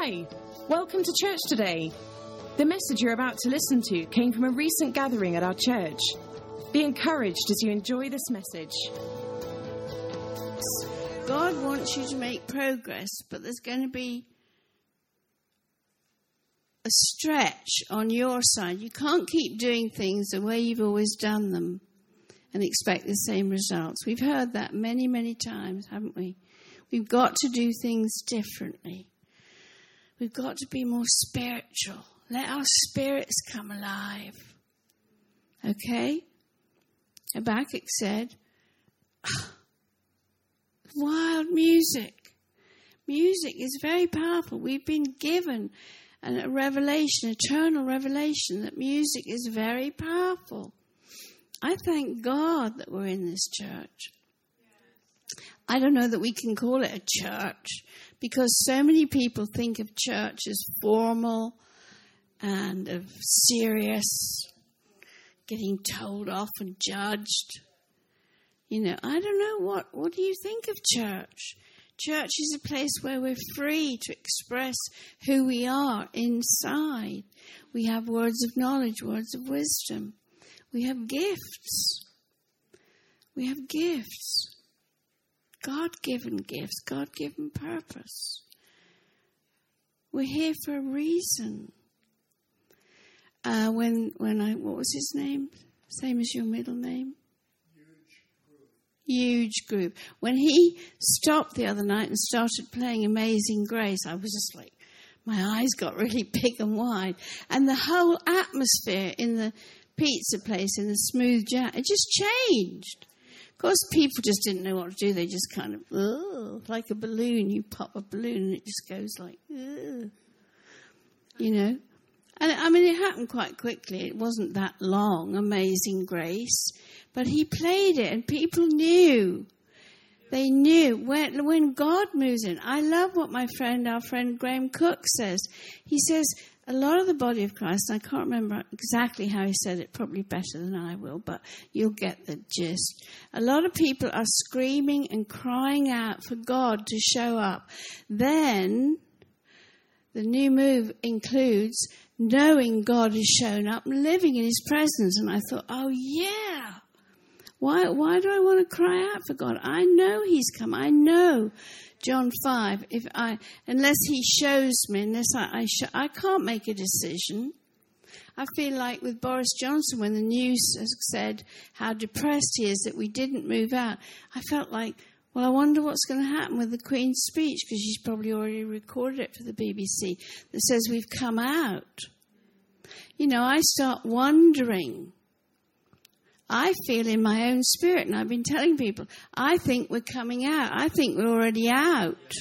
Hi, welcome to church today. The message you're about to listen to came from a recent gathering at our church. Be encouraged as you enjoy this message. God wants you to make progress, but there's going to be a stretch on your side. You can't keep doing things the way you've always done them and expect the same results. We've heard that many, many times, haven't we? We've got to do things differently. We've got to be more spiritual. Let our spirits come alive. Okay? Habakkuk said, wild music. Music is very powerful. We've been given a revelation, eternal revelation, that music is very powerful. I thank God that we're in this church. I don't know that we can call it a church because so many people think of church as formal and of serious, getting told off and judged. You know, I don't know what what do you think of church? Church is a place where we're free to express who we are inside. We have words of knowledge, words of wisdom. We have gifts. We have gifts. God given gifts, God given purpose. We're here for a reason. Uh, when when I what was his name? Same as your middle name. Huge group. When he stopped the other night and started playing Amazing Grace, I was just like, my eyes got really big and wide, and the whole atmosphere in the pizza place in the smooth jazz it just changed. Of course, people just didn't know what to do. They just kind of, like a balloon. You pop a balloon and it just goes like, you know. And I mean, it happened quite quickly. It wasn't that long, Amazing Grace. But he played it and people knew. They knew when, when God moves in. I love what my friend, our friend Graham Cooke says. He says, a lot of the body of Christ, I can't remember exactly how he said it, probably better than I will, but you'll get the gist. A lot of people are screaming and crying out for God to show up. Then, the new move includes knowing God has shown up living in his presence. And I thought, oh yeah. Why, why do I want to cry out for God? I know he's come. I know John 5, if I, unless he shows me, unless I, I, sh- I can't make a decision. I feel like with Boris Johnson, when the news said how depressed he is that we didn't move out, I felt like, well, I wonder what's going to happen with the Queen's speech because she's probably already recorded it for the BBC that says we've come out. You know, I start wondering I feel in my own spirit, and I've been telling people, I think we're coming out. I think we're already out.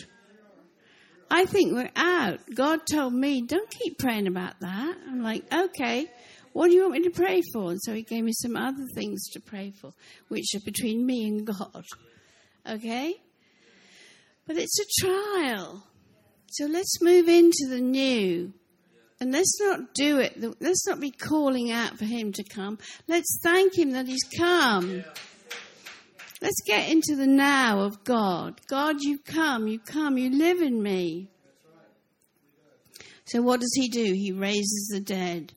I think we're out. God told me, don't keep praying about that. I'm like, okay, what do you want me to pray for? And so he gave me some other things to pray for, which are between me and God. Okay? But it's a trial. So let's move into the new. And let's not do it. Let's not be calling out for him to come. Let's thank him that he's come. Let's get into the now of God. God, you come, you come, you live in me. So what does he do? He raises the dead.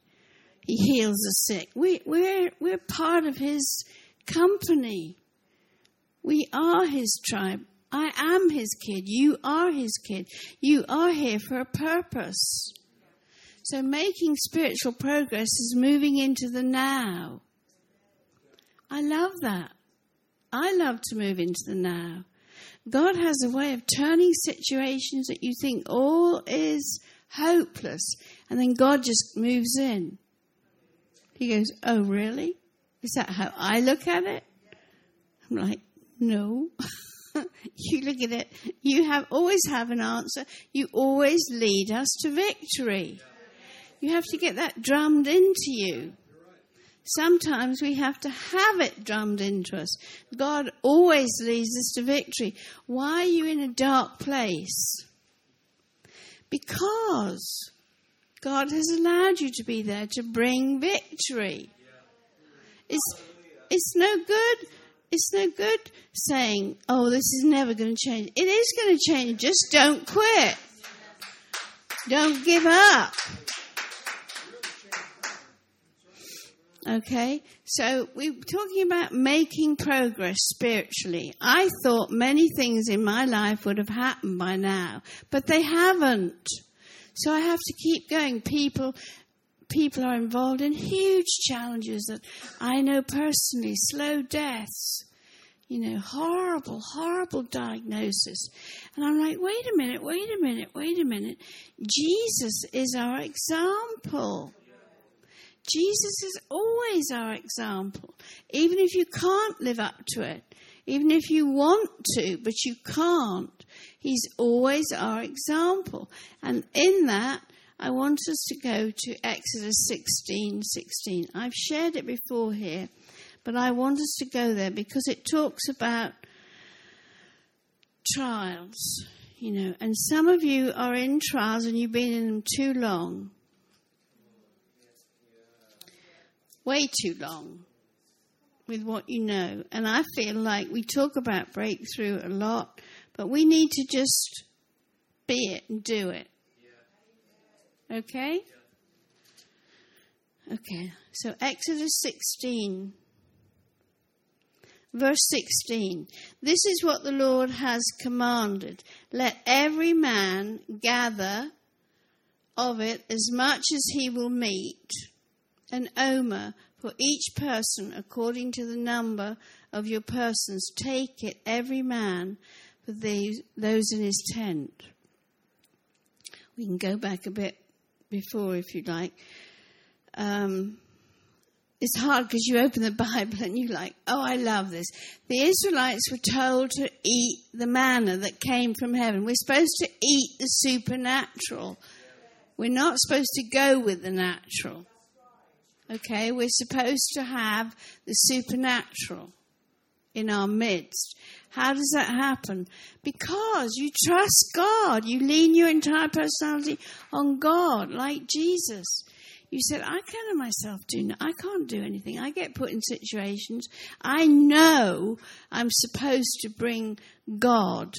He heals the sick. We, we're, we're part of his company. We are his tribe. I am his kid. You are his kid. You are here for a purpose. So making spiritual progress is moving into the now. I love that. I love to move into the now. God has a way of turning situations that you think all is hopeless, and then God just moves in. He goes, Oh, really? Is that how I look at it? I'm like, No. you look at it, you have always have an answer. You always lead us to victory. You have to get that drummed into you. Sometimes we have to have it drummed into us. God always leads us to victory. Why are you in a dark place? Because God has allowed you to be there to bring victory. It's, it's no good. It's no good saying, oh, this is never going to change. It is going to change. Just don't quit. Don't give up. Okay, so we are talking about making progress spiritually. I thought many things in my life would have happened by now, but they haven't. So I have to keep going. People, people are involved in huge challenges that I know personally, slow deaths, you know, horrible, horrible diagnosis. And I'm like, wait a minute, wait a minute, wait a minute. Jesus is our example. Jesus is always our example. Even if you can't live up to it, even if you want to, but you can't, He's always our example. And in that, I want us to go to Exodus 16 16. I've shared it before here, but I want us to go there because it talks about trials, you know, and some of you are in trials and you've been in them too long. Way too long with what you know. And I feel like we talk about breakthrough a lot, but we need to just be it and do it. Okay? Okay, so Exodus 16, verse 16. This is what the Lord has commanded. Let every man gather of it as much as he will meet an omer for each person according to the number of your persons. Take it, every man, for those in his tent. We can go back a bit before if you like. Um, it's hard because you open the Bible and you're like, oh, I love this. The Israelites were told to eat the manna that came from heaven. We're supposed to eat the supernatural. We're not supposed to go with the natural. Okay, we're supposed to have the supernatural in our midst. How does that happen? Because you trust God. You lean your entire personality on God, like Jesus. You said, I can of myself do no, I can't do anything. I get put in situations. I know I'm supposed to bring God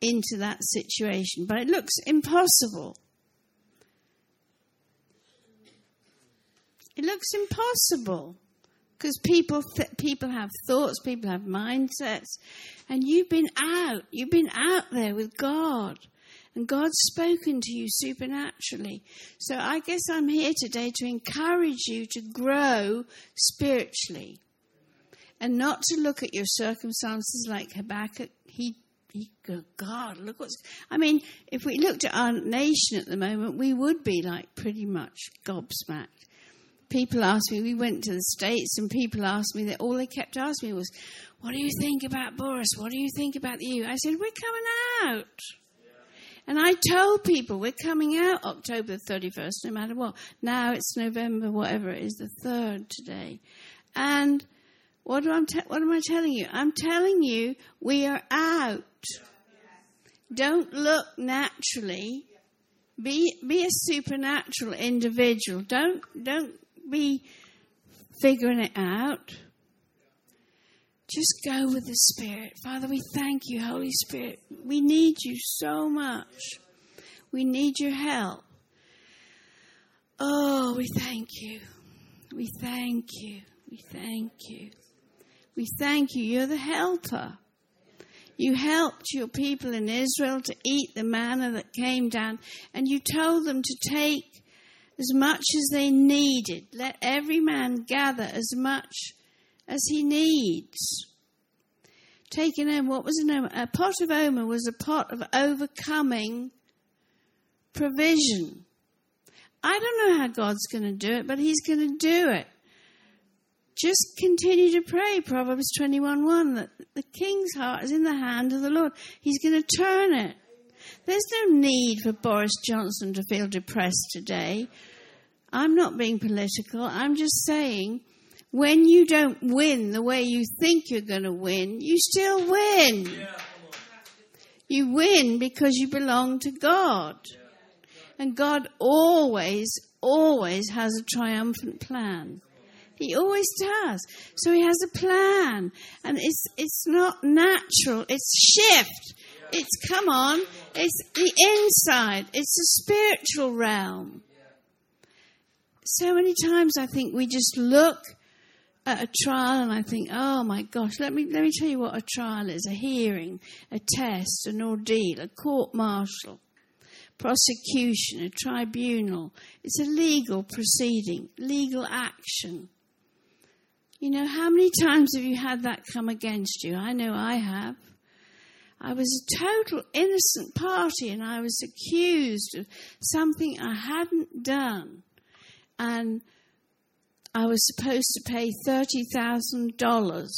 into that situation, but it looks impossible. It looks impossible because people th- people have thoughts, people have mindsets, and you've been out. You've been out there with God, and God's spoken to you supernaturally. So I guess I'm here today to encourage you to grow spiritually, and not to look at your circumstances like Habakkuk. He he, God, look what's. I mean, if we looked at our nation at the moment, we would be like pretty much gobsmacked people asked me, we went to the States and people asked me that all they kept asking me was, what do you think about Boris? What do you think about you? I said, we're coming out. And I told people we're coming out October 31st, no matter what. Now it's November, whatever it is, the 3rd today. And what, do te- what am I telling you? I'm telling you we are out. Don't look naturally. Be, be a supernatural individual. Don't, don't be figuring it out. Just go with the Spirit. Father, we thank you, Holy Spirit. We need you so much. We need your help. Oh, we thank you. We thank you. We thank you. We thank you. You're the helper. You helped your people in Israel to eat the manna that came down, and you told them to take as much as they needed. Let every man gather as much as he needs. Taking home, what was an omer? A pot of omer was a pot of overcoming provision. I don't know how God's going to do it, but He's going to do it. Just continue to pray, Proverbs 21 1, that the king's heart is in the hand of the Lord. He's going to turn it. There's no need for Boris Johnson to feel depressed today. I'm not being political. I'm just saying when you don't win the way you think you're going to win, you still win. You win because you belong to God. And God always, always has a triumphant plan. He always does. So he has a plan. And it's, it's not natural. It's shift. It's, come on, it's the inside, it's the spiritual realm. So many times I think we just look at a trial and I think, oh my gosh, let me, let me tell you what a trial is a hearing, a test, an ordeal, a court martial, prosecution, a tribunal. It's a legal proceeding, legal action. You know, how many times have you had that come against you? I know I have. I was a total innocent party and I was accused of something I hadn't done. And I was supposed to pay $30,000.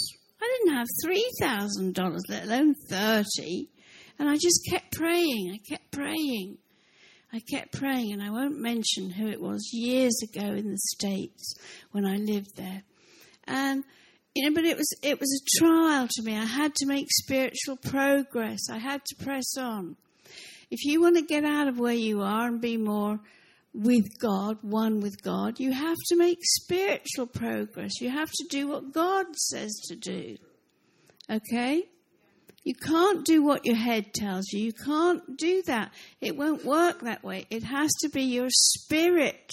I didn't have $3,000, let alone 30 And I just kept praying. I kept praying. I kept praying, and I won't mention who it was years ago in the States when I lived there. And you know, but it was it was a trial to me. I had to make spiritual progress. I had to press on. If you want to get out of where you are and be more with God, one with God, you have to make spiritual progress. You have to do what God says to do. Okay? You can't do what your head tells you. You can't do that. It won't work that way. It has to be your spirit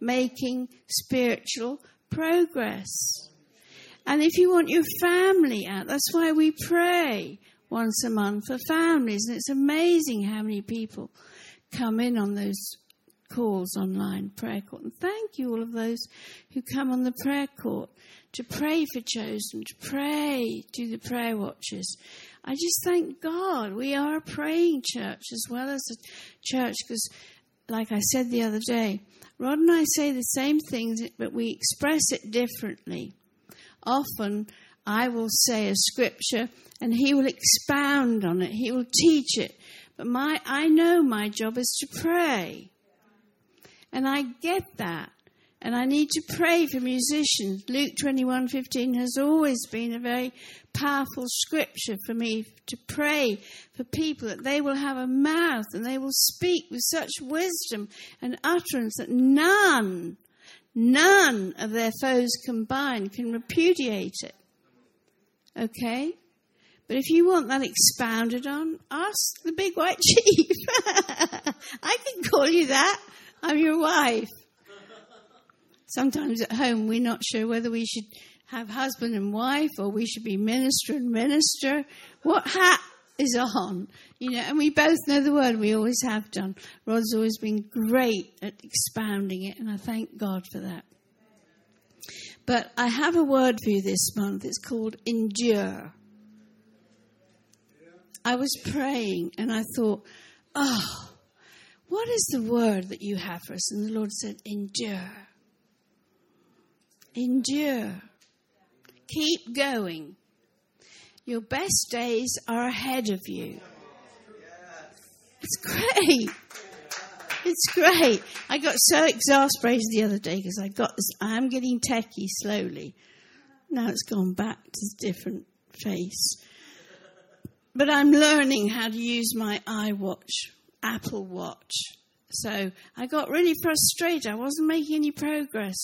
making spiritual progress. And if you want your family out, that's why we pray once a month for families. And it's amazing how many people come in on those calls online, prayer court. And thank you, all of those who come on the prayer court to pray for Chosen, to pray, do the prayer watches. I just thank God we are a praying church as well as a church because, like I said the other day, Rod and I say the same things, but we express it differently often I will say a scripture and he will expound on it, he will teach it. But my, I know my job is to pray. And I get that. And I need to pray for musicians. Luke 21:15 has always been a very powerful scripture for me to pray for people that they will have a mouth and they will speak with such wisdom and utterance that none None of their foes combined can repudiate it. Okay? But if you want that expounded on, ask the big white chief. I can call you that. I'm your wife. Sometimes at home we're not sure whether we should have husband and wife or we should be minister and minister. What hat is on? You know, and we both know the word, we always have done. Rod's always been great at expounding it, and I thank God for that. But I have a word for you this month. It's called endure. I was praying and I thought, oh, what is the word that you have for us? And the Lord said, endure. Endure. Keep going. Your best days are ahead of you. It's great. It's great. I got so exasperated the other day because I got this. I am getting techie slowly. Now it's gone back to a different face. But I'm learning how to use my iWatch, Apple Watch. So I got really frustrated. I wasn't making any progress.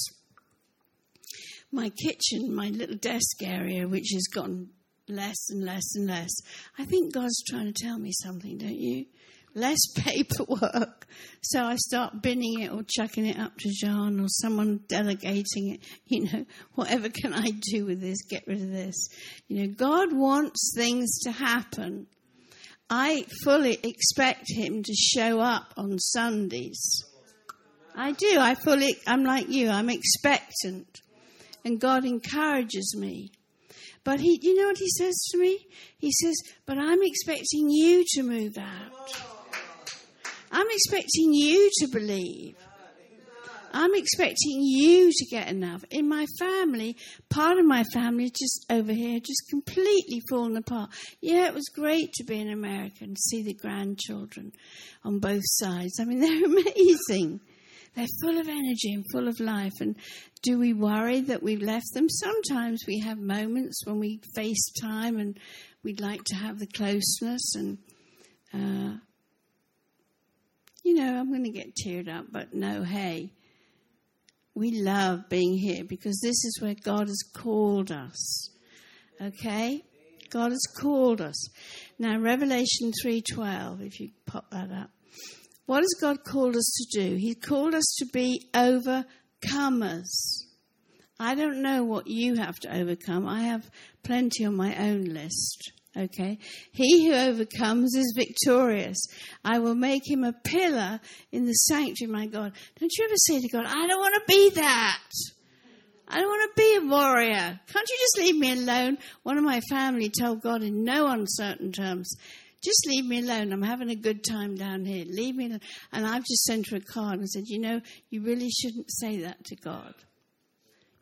My kitchen, my little desk area, which has gotten less and less and less. I think God's trying to tell me something, don't you? less paperwork. So I start binning it or chucking it up to John or someone delegating it. You know, whatever can I do with this? Get rid of this. You know, God wants things to happen. I fully expect Him to show up on Sundays. I do. I fully, I'm like you. I'm expectant. And God encourages me. But he, you know what he says to me? He says, but I'm expecting you to move out. I'm expecting you to believe. I'm expecting you to get enough. In my family, part of my family just over here, just completely fallen apart. Yeah, it was great to be in America and see the grandchildren on both sides. I mean, they're amazing. They're full of energy and full of life. And do we worry that we've left them? Sometimes we have moments when we face time and we'd like to have the closeness and. Uh, you know, I'm going to get teared up, but no, hey, we love being here because this is where God has called us. Okay? God has called us. Now, Revelation 3:12, if you pop that up. What has God called us to do? He called us to be overcomers. I don't know what you have to overcome. I have plenty on my own list. Okay? He who overcomes is victorious. I will make him a pillar in the sanctuary, my God. Don't you ever say to God, I don't want to be that. I don't want to be a warrior. Can't you just leave me alone? One of my family told God in no uncertain terms, just leave me alone. I'm having a good time down here. Leave me alone. And I've just sent her a card and said, you know, you really shouldn't say that to God.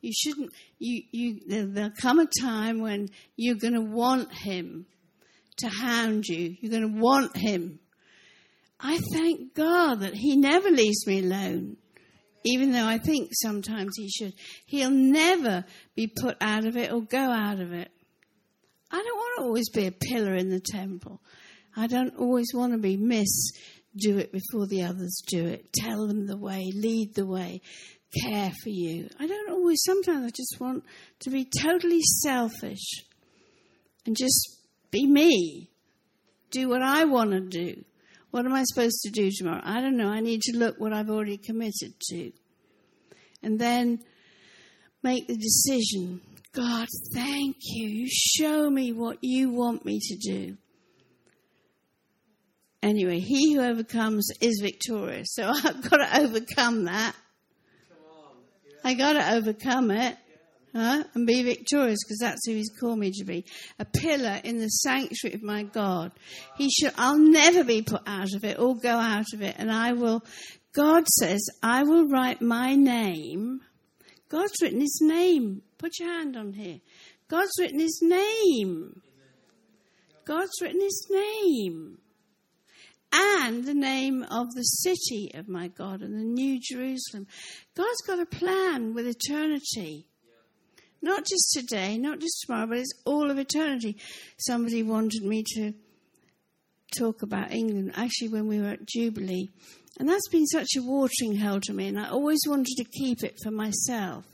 You shouldn't, you, you, there'll come a time when you're going to want Him to hound you. You're going to want Him. I thank God that He never leaves me alone even though I think sometimes he should. He'll never be put out of it or go out of it. I don't want to always be a pillar in the temple. I don't always want to be Miss, do it before the others do it, tell them the way, lead the way, care for you. I don't always, sometimes I just want to be totally selfish and just be me, do what I want to do. What am I supposed to do tomorrow? I don't know. I need to look what I've already committed to. And then make the decision. God, thank you. You show me what you want me to do. Anyway, he who overcomes is victorious. So I've got to overcome that. I got to overcome it huh? and be victorious because that's who He's called me to be. A pillar in the sanctuary of my God. He should, I'll never be put out of it or go out of it. And I will, God says, I will write my name. God's written His name. Put your hand on here. God's written His name. God's written His name and the name of the city of my God and the New Jerusalem. God's got a plan with eternity. Not just today, not just tomorrow, but it's all of eternity. Somebody wanted me to talk about England, actually, when we were at Jubilee. And that's been such a watering hole to me, and I always wanted to keep it for myself.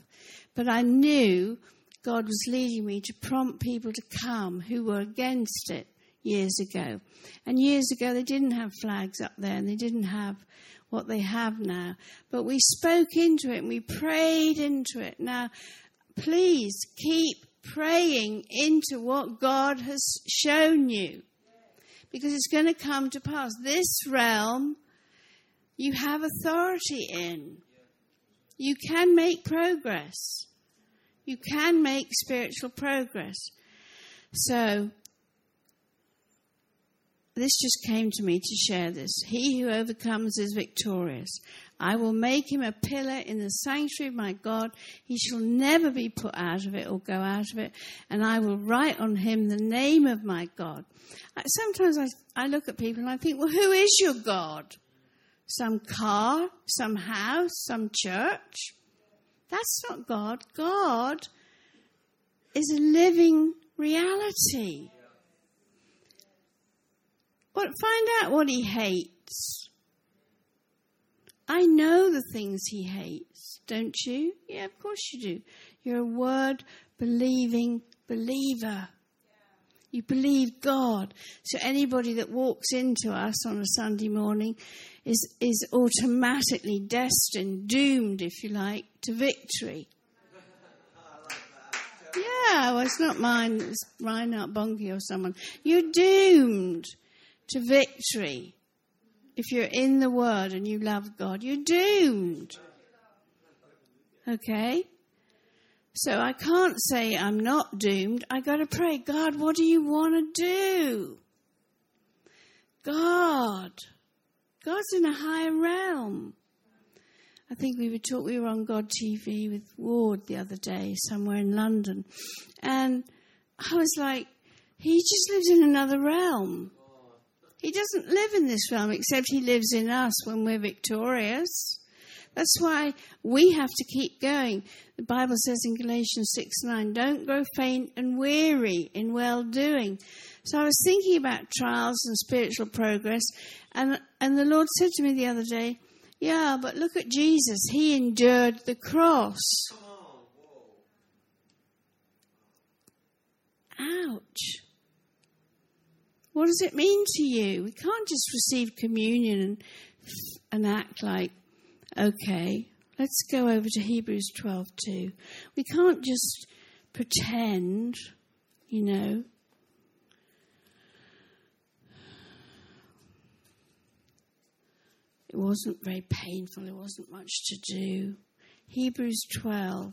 But I knew God was leading me to prompt people to come who were against it years ago. And years ago, they didn't have flags up there, and they didn't have what they have now. But we spoke into it and we prayed into it. Now, please keep praying into what God has shown you because it's going to come to pass. This realm you have authority in. You can make progress. You can make spiritual progress. So, this just came to me to share this. He who overcomes is victorious. I will make him a pillar in the sanctuary of my God. He shall never be put out of it or go out of it. And I will write on him the name of my God. Sometimes I, I look at people and I think, well, who is your God? Some car, some house, some church? That's not God. God is a living reality. But find out what he hates. I know the things he hates, don't you? Yeah, of course you do. You're a word believing believer. You believe God. So anybody that walks into us on a Sunday morning is, is automatically destined, doomed, if you like, to victory. Yeah, well, it's not mine. It's Reinhard Bonnke or someone. You're doomed to victory if you're in the Word and you love God, you're doomed. Okay? So I can't say I'm not doomed. I got to pray, God, what do you want to do? God. God's in a higher realm. I think we were talk, we were on God TV with Ward the other day, somewhere in London. And I was like, he just lives in another realm. He doesn't live in this realm except he lives in us when we're victorious. That's why we have to keep going. The Bible says in Galatians 6 9, don't grow faint and weary in well doing. So I was thinking about trials and spiritual progress, and, and the Lord said to me the other day, Yeah, but look at Jesus. He endured the cross. Oh, Ouch. What does it mean to you? We can't just receive communion and, and act like, okay, let's go over to Hebrews 12 too. We can't just pretend, you know. It wasn't very painful, it wasn't much to do. Hebrews 12.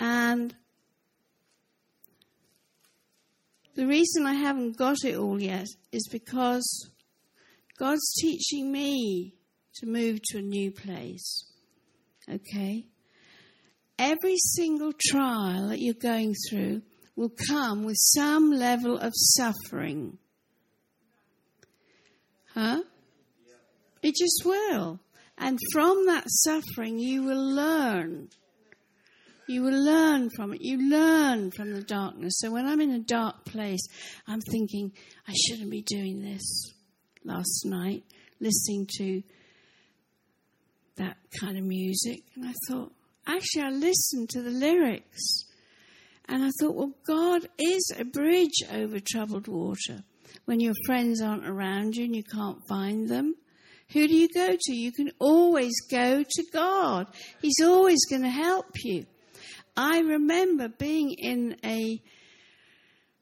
And the reason I haven't got it all yet is because God's teaching me to move to a new place. Okay? Every single trial that you're going through will come with some level of suffering. Huh? It just will. And from that suffering, you will learn. You will learn from it. You learn from the darkness. So when I'm in a dark place, I'm thinking, I shouldn't be doing this. Last night, listening to that kind of music, and I thought, actually, I listened to the lyrics, and I thought, well, God is a bridge over troubled water. When your friends aren't around you and you can't find them, who do you go to? You can always go to God. He's always going to help you. I remember being in a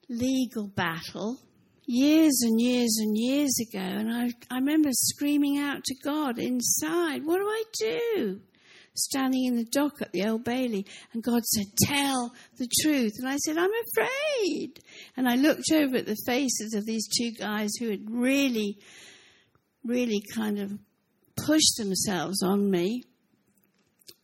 legal battle years and years and years ago, and I, I remember screaming out to God inside, What do I do? Standing in the dock at the Old Bailey, and God said, Tell the truth. And I said, I'm afraid. And I looked over at the faces of these two guys who had really really kind of pushed themselves on me,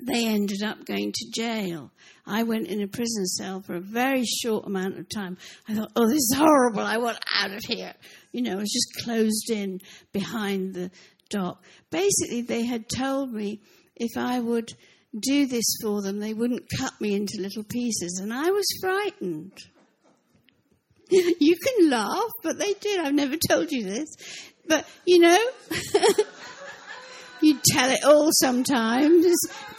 they ended up going to jail. I went in a prison cell for a very short amount of time. I thought, oh, this is horrible. I want out of here. You know, I was just closed in behind the dock. Basically, they had told me if I would do this for them, they wouldn't cut me into little pieces. And I was frightened. you can laugh, but they did. I've never told you this. But, you know, you tell it all sometimes.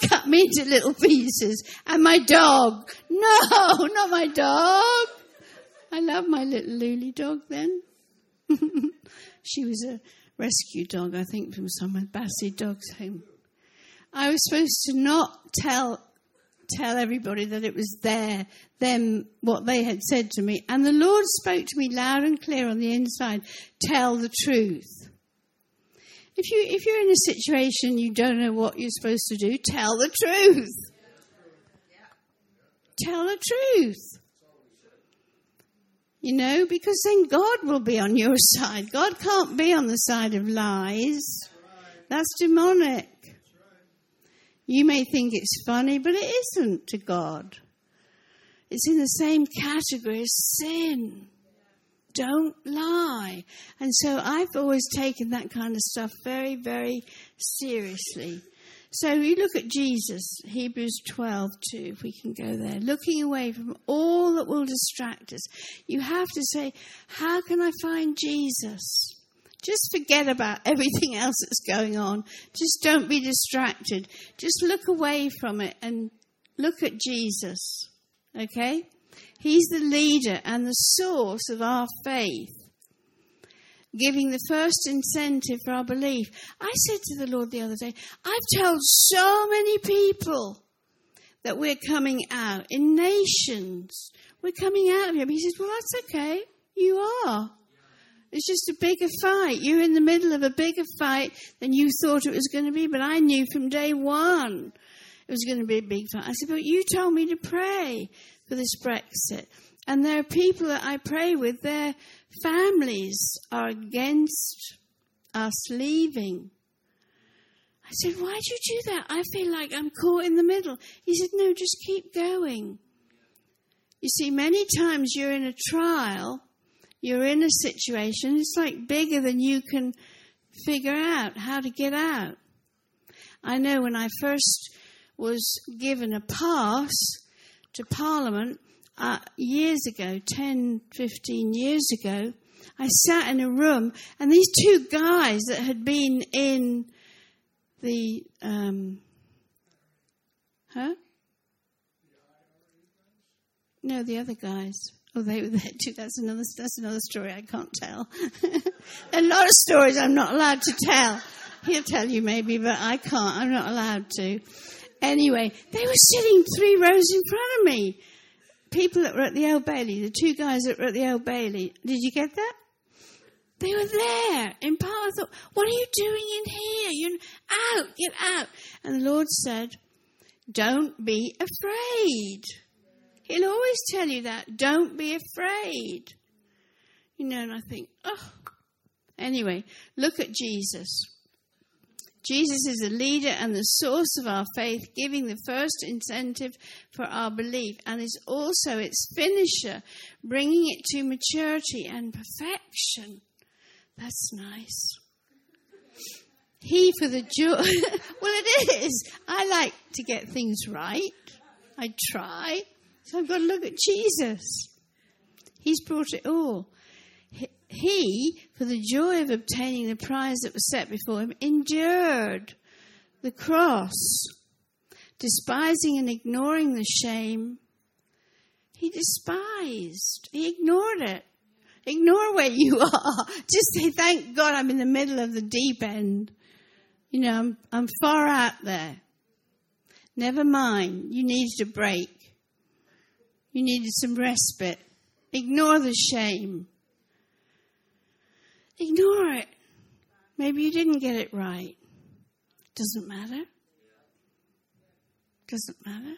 Cut me into little pieces. And my dog. No, not my dog. I love my little Luli dog then. she was a rescue dog, I think, from some Battersea Dogs Home. I was supposed to not tell tell everybody that it was their them what they had said to me. And the Lord spoke to me loud and clear on the inside. Tell the truth. If you if you're in a situation you don't know what you're supposed to do, tell the truth. Tell the truth. You know, because then God will be on your side. God can't be on the side of lies. That's demonic. You may think it's funny, but it isn't to God. It's in the same category as sin. Don't lie. And so I've always taken that kind of stuff very, very seriously. So you look at Jesus, Hebrews 12, 2, if we can go there, looking away from all that will distract us. You have to say, How can I find Jesus? Just forget about everything else that's going on. Just don't be distracted. Just look away from it and look at Jesus. Okay? He's the leader and the source of our faith, giving the first incentive for our belief. I said to the Lord the other day, I've told so many people that we're coming out in nations. We're coming out of here. He says, Well, that's okay. You are. It's just a bigger fight. You're in the middle of a bigger fight than you thought it was going to be, but I knew from day one it was going to be a big fight. I said, But you told me to pray this Brexit. And there are people that I pray with, their families are against us leaving. I said, Why do you do that? I feel like I'm caught in the middle. He said, No, just keep going. You see, many times you're in a trial you're in a situation, it's like bigger than you can figure out how to get out. I know when I first was given a pass to Parliament uh, years ago, 10, 15 years ago, I sat in a room and these two guys that had been in the, um, huh? No, the other guys. Oh, they were there too. That's another, that's another story I can't tell. a lot of stories I'm not allowed to tell. He'll tell you maybe, but I can't. I'm not allowed to. Anyway, they were sitting three rows in front of me. People that were at the Old Bailey, the two guys that were at the Old Bailey. Did you get that? They were there in part. I thought, what are you doing in here? You're out, get out. And the Lord said, don't be afraid. He'll always tell you that. Don't be afraid. You know, and I think, oh. Anyway, look at Jesus. Jesus is the leader and the source of our faith, giving the first incentive for our belief, and is also its finisher, bringing it to maturity and perfection. That's nice. He for the joy. well, it is. I like to get things right. I try. So I've got to look at Jesus. He's brought it all. He, for the joy of obtaining the prize that was set before him, endured the cross, despising and ignoring the shame. He despised, he ignored it. Ignore where you are. Just say, thank God I'm in the middle of the deep end. You know, I'm, I'm far out there. Never mind. You needed a break. You needed some respite. Ignore the shame. Ignore it. Maybe you didn't get it right. Doesn't matter. Doesn't matter.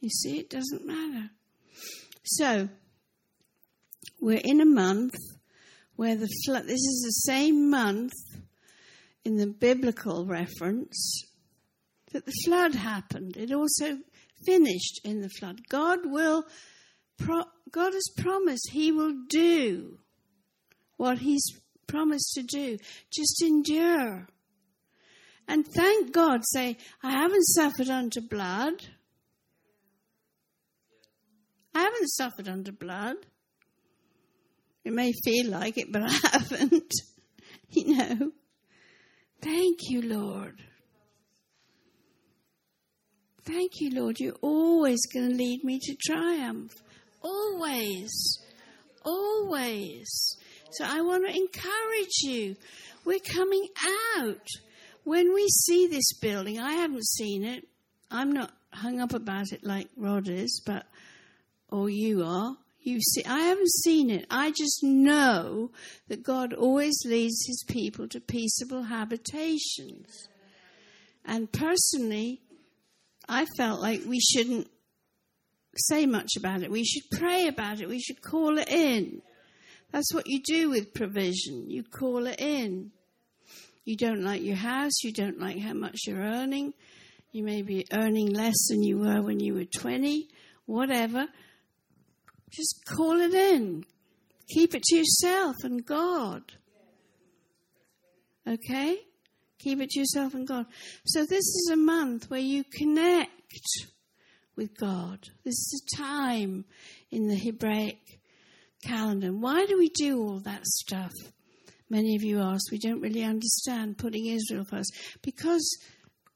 You see, it doesn't matter. So, we're in a month where the flood, this is the same month in the biblical reference that the flood happened. It also finished in the flood. God will, God has promised He will do what He's promised to do. Just endure. And thank God, say, I haven't suffered unto blood. I haven't suffered under blood. It may feel like it, but I haven't. you know. Thank you, Lord. Thank you, Lord. You're always going to lead me to triumph. Always. Always. So I want to encourage you. We're coming out. When we see this building, I haven't seen it. I'm not hung up about it like Rod is, but or you are. You see, I haven't seen it. I just know that God always leads his people to peaceable habitations. And personally, I felt like we shouldn't say much about it. We should pray about it. We should call it in. That's what you do with provision. You call it in. You don't like your house. You don't like how much you're earning. You may be earning less than you were when you were 20, whatever. Just call it in. Keep it to yourself and God. Okay? Keep it to yourself and God. So this is a month where you connect with God. This is a time in the Hebraic calendar. Why do we do all that stuff? Many of you ask. We don't really understand putting Israel first. Because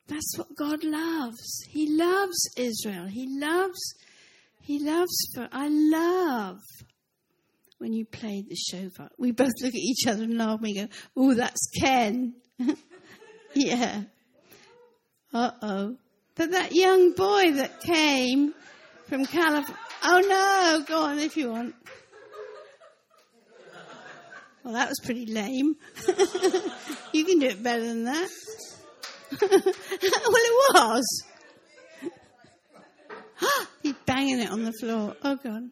that's what God loves. He loves Israel. He loves he loves I love when you played the shofar. We both look at each other and laugh and go, Oh, that's Ken. yeah. Uh oh. But that young boy that came from California. Oh no, go on if you want. Well, that was pretty lame. you can do it better than that. well, it was. He's banging it on the floor. Oh, God.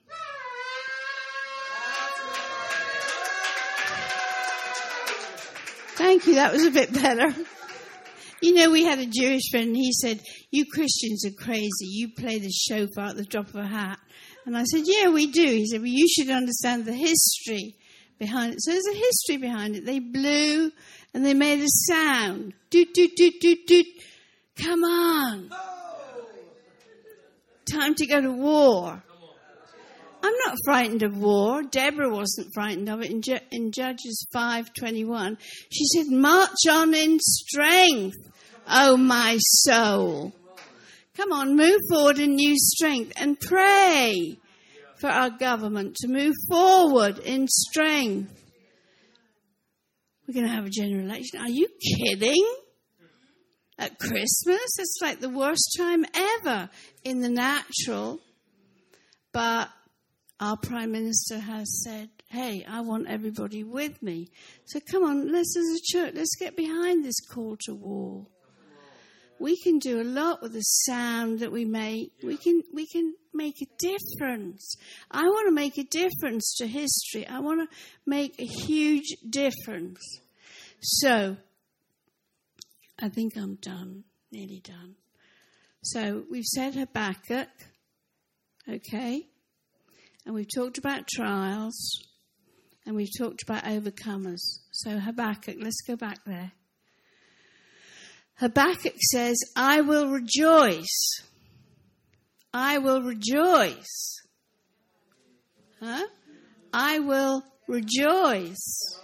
Thank you. That was a bit better. You know, we had a Jewish friend, and he said, You Christians are crazy. You play the shofar at the drop of a hat. And I said, Yeah, we do. He said, Well, you should understand the history behind it. So there's a history behind it. They blew and they made a sound. Doot, doot, doot, doot, doot. Come on oh! time to go to war. I'm not frightened of war. Deborah wasn't frightened of it in, Ju- in Judges 5:21. She said, "March on in strength, O my soul. Come on, move forward in new strength and pray for our government to move forward in strength. We're going to have a general election. Are you kidding? At Christmas? It's like the worst time ever in the natural. But our Prime Minister has said, hey, I want everybody with me. So come on, let's as a church, let's get behind this call to war we can do a lot with the sound that we make. We can, we can make a difference. I want to make a difference to history. I want to make a huge difference. So, I think I'm done, nearly done. So, we've said Habakkuk, okay? And we've talked about trials, and we've talked about overcomers. So, Habakkuk, let's go back there. Habakkuk says, I will rejoice. I will rejoice. Huh? I will rejoice.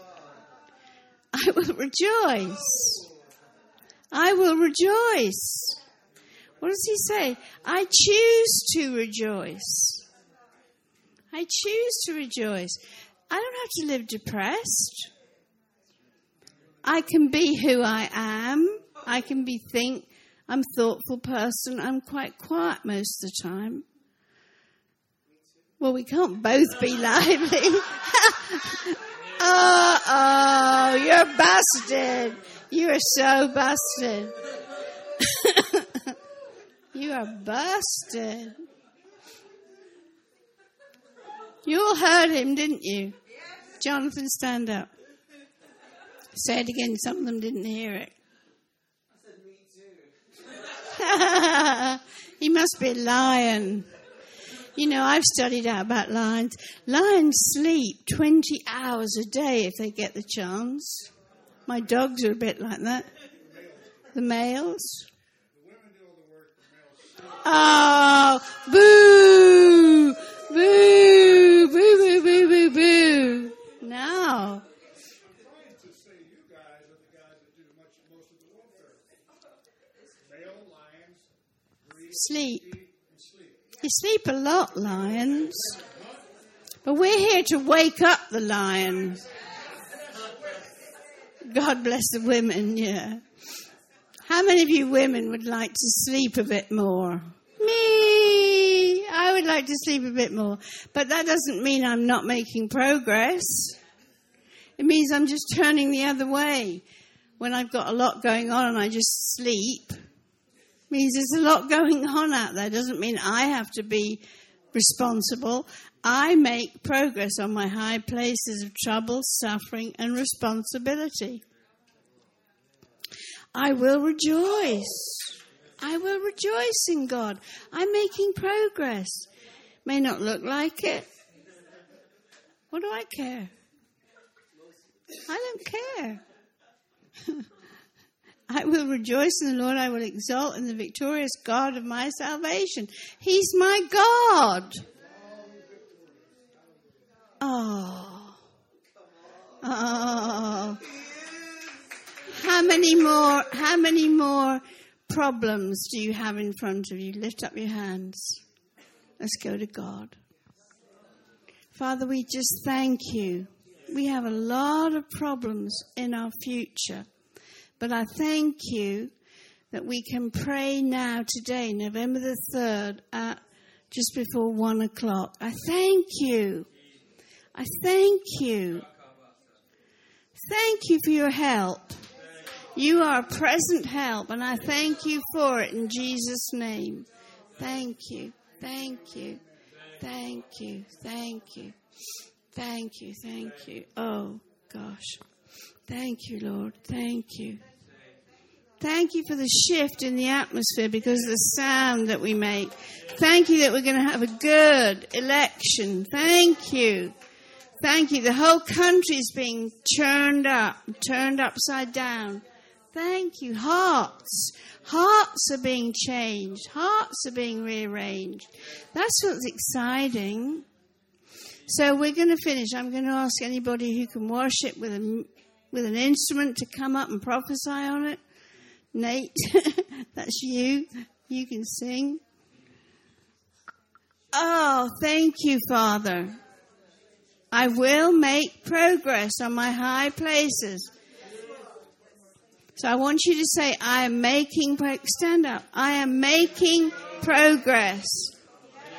I will rejoice. I will rejoice. What does he say? I choose to rejoice. I choose to rejoice. I don't have to live depressed. I can be who I am. I can be think. I'm a thoughtful person. I'm quite quiet most of the time. Well, we can't both be lively. oh, oh, you're busted. You are so busted. you are busted. You all heard him, didn't you? Jonathan, stand up. Say it again. Some of them didn't hear it. I said, Me too. he must be a lion. You know, I've studied out about lions. Lions sleep 20 hours a day if they get the chance. My dogs are a bit like that. The males. Oh, boo! Boo! Boo, boo, boo, boo, boo. No. sleep. You sleep a lot, lions. But we're here to wake up the lion. God bless the women, yeah. How many of you women would like to sleep a bit more? Me! I would like to sleep a bit more. But that doesn't mean I'm not making progress. It means I'm just turning the other way. When I've got a lot going on and I just sleep, means there's a lot going on out there. Doesn't mean I have to be responsible. I make progress on my high places of trouble, suffering, and responsibility. I will rejoice. I will rejoice in God. I'm making progress. May not look like it. What do I care? I don't care. I will rejoice in the Lord. I will exult in the victorious God of my salvation. He's my God. Oh. Oh. How many more, how many more problems do you have in front of you? Lift up your hands. Let's go to God. Father, we just thank you. We have a lot of problems in our future. But I thank you that we can pray now today, November the 3rd, at just before one o'clock. I thank you. I thank you. Thank you for your help. You are present help, and I thank you for it in Jesus' name. Thank you. Thank you. Thank you. Thank you. Thank you. Thank you. Oh, gosh. Thank you, Lord. Thank you. Thank you for the shift in the atmosphere because of the sound that we make. Thank you that we're going to have a good election. Thank you. Thank you. The whole country is being churned up, turned upside down. Thank you. Hearts. Hearts are being changed. Hearts are being rearranged. That's what's exciting. So we're going to finish. I'm going to ask anybody who can worship with a, with an instrument to come up and prophesy on it. Nate, that's you. You can sing. Oh, thank you, Father. I will make progress on my high places. So I want you to say, I am making, stand up. I am making progress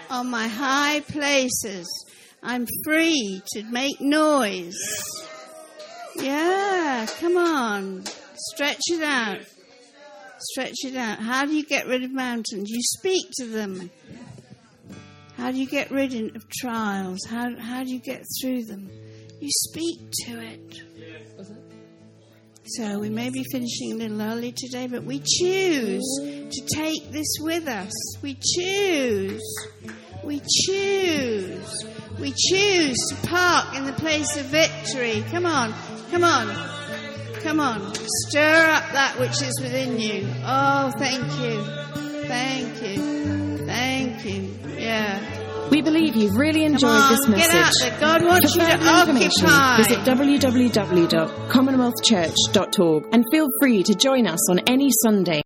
on my high places. I'm free to make noise. Yeah, come on. Stretch it out. Stretch it out. How do you get rid of mountains? You speak to them. How do you get rid of trials? How, how do you get through them? You speak to it. So we may be finishing a little early today, but we choose to take this with us. We choose. We choose. We choose to park in the place of victory. Come on. Come on. Come on. Stir up that which is within you. Oh, thank you. Thank you. Thank you. Yeah. We believe you've really enjoyed on, this message. Get out there. God wants For you to further information, visit www.commonwealthchurch.org and feel free to join us on any Sunday.